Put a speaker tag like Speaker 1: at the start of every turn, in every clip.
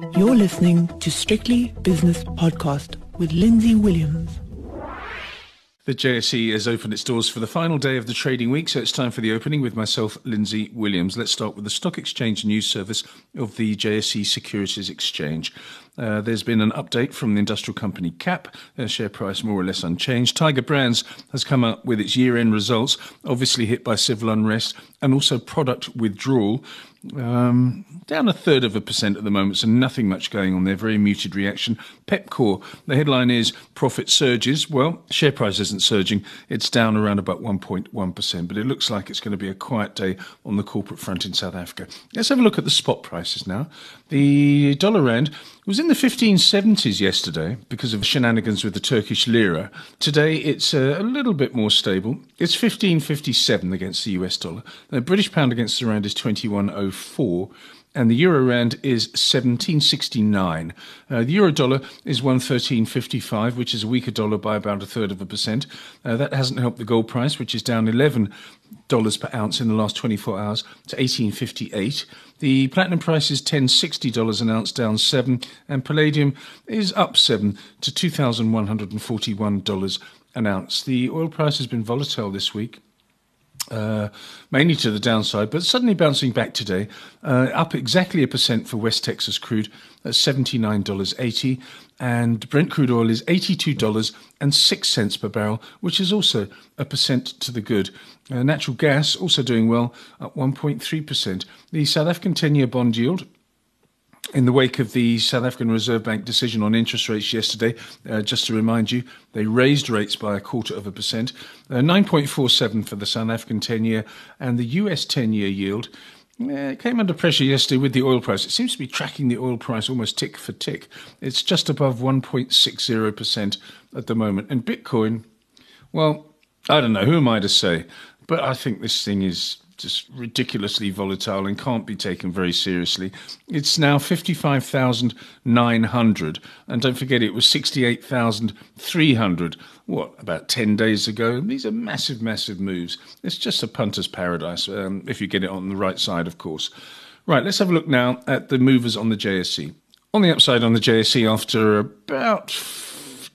Speaker 1: You're listening to Strictly Business Podcast with Lindsay Williams.
Speaker 2: The JSE has opened its doors for the final day of the trading week, so it's time for the opening with myself, Lindsay Williams. Let's start with the Stock Exchange News Service of the JSE Securities Exchange. Uh, there's been an update from the industrial company KAP, their share price more or less unchanged. Tiger Brands has come up with its year end results, obviously hit by civil unrest and also product withdrawal. Um, down a third of a percent at the moment, so nothing much going on there. Very muted reaction. Pepkor, the headline is profit surges. Well, share price isn't surging. It's down around about 1.1%, but it looks like it's going to be a quiet day on the corporate front in South Africa. Let's have a look at the spot prices now. The dollar rand was in the 1570s yesterday because of shenanigans with the Turkish lira. Today it's a, a little bit more stable. It's 1557 against the US dollar. The British pound against the rand is 2104 and the euro rand is 1769. Uh, the euro dollar is 113.55, which is a weaker dollar by about a third of a percent. Uh, that hasn't helped the gold price, which is down 11 dollars per ounce in the last 24 hours to 1858. The platinum price is 1060 dollars an ounce, down seven, and palladium is up seven to 2,141 dollars an ounce. The oil price has been volatile this week. Uh, mainly to the downside, but suddenly bouncing back today, uh, up exactly a percent for West Texas crude at $79.80, and Brent crude oil is $82.06 per barrel, which is also a percent to the good. Uh, natural gas also doing well at 1.3%. The South African 10 year bond yield in the wake of the South African Reserve Bank decision on interest rates yesterday, uh, just to remind you, they raised rates by a quarter of a percent, uh, 9.47 for the South African 10 year, and the US 10 year yield. Uh, came under pressure yesterday with the oil price. It seems to be tracking the oil price almost tick for tick. It's just above 1.60% at the moment. And Bitcoin, well, I don't know, who am I to say? But I think this thing is just ridiculously volatile and can't be taken very seriously. It's now 55,900. And don't forget, it was 68,300, what, about 10 days ago? These are massive, massive moves. It's just a punter's paradise, um, if you get it on the right side, of course. Right, let's have a look now at the movers on the JSE. On the upside on the JSE, after about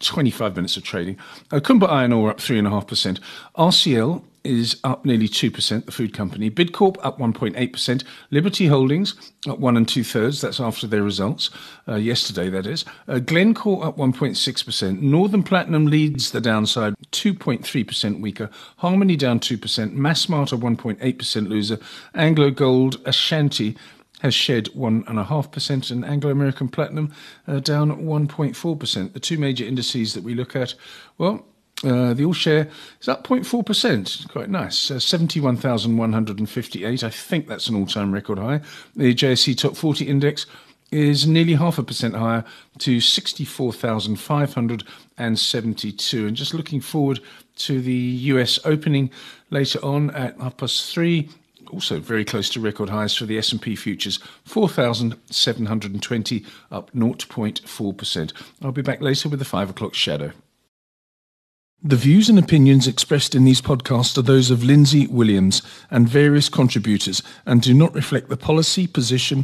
Speaker 2: 25 minutes of trading, uh, Kumba Iron Ore up 3.5%. RCL is up nearly 2%, the food company. Bidcorp up 1.8%. Liberty Holdings up one and two thirds. That's after their results, uh, yesterday, that is. Uh, Glencore up 1.6%. Northam Platinum leads the downside, 2.3% weaker. Harmony down 2%. Massmart a 1.8% loser. Anglo Gold, Ashanti has shed 1.5%, and Anglo American Platinum uh, down 1.4%. The two major indices that we look at, well, uh, the all share is up 0.4%. Quite nice. Uh, 71,158. I think that's an all time record high. The JSE Top 40 index is nearly half a percent higher to 64,572. And just looking forward to the US opening later on at half past three. Also very close to record highs for the S&P futures, 4,720, up 0.4%. I'll be back later with the 5 o'clock shadow. The views and opinions expressed in these podcasts are those of Lindsay Williams and various contributors and do not reflect the policy, position,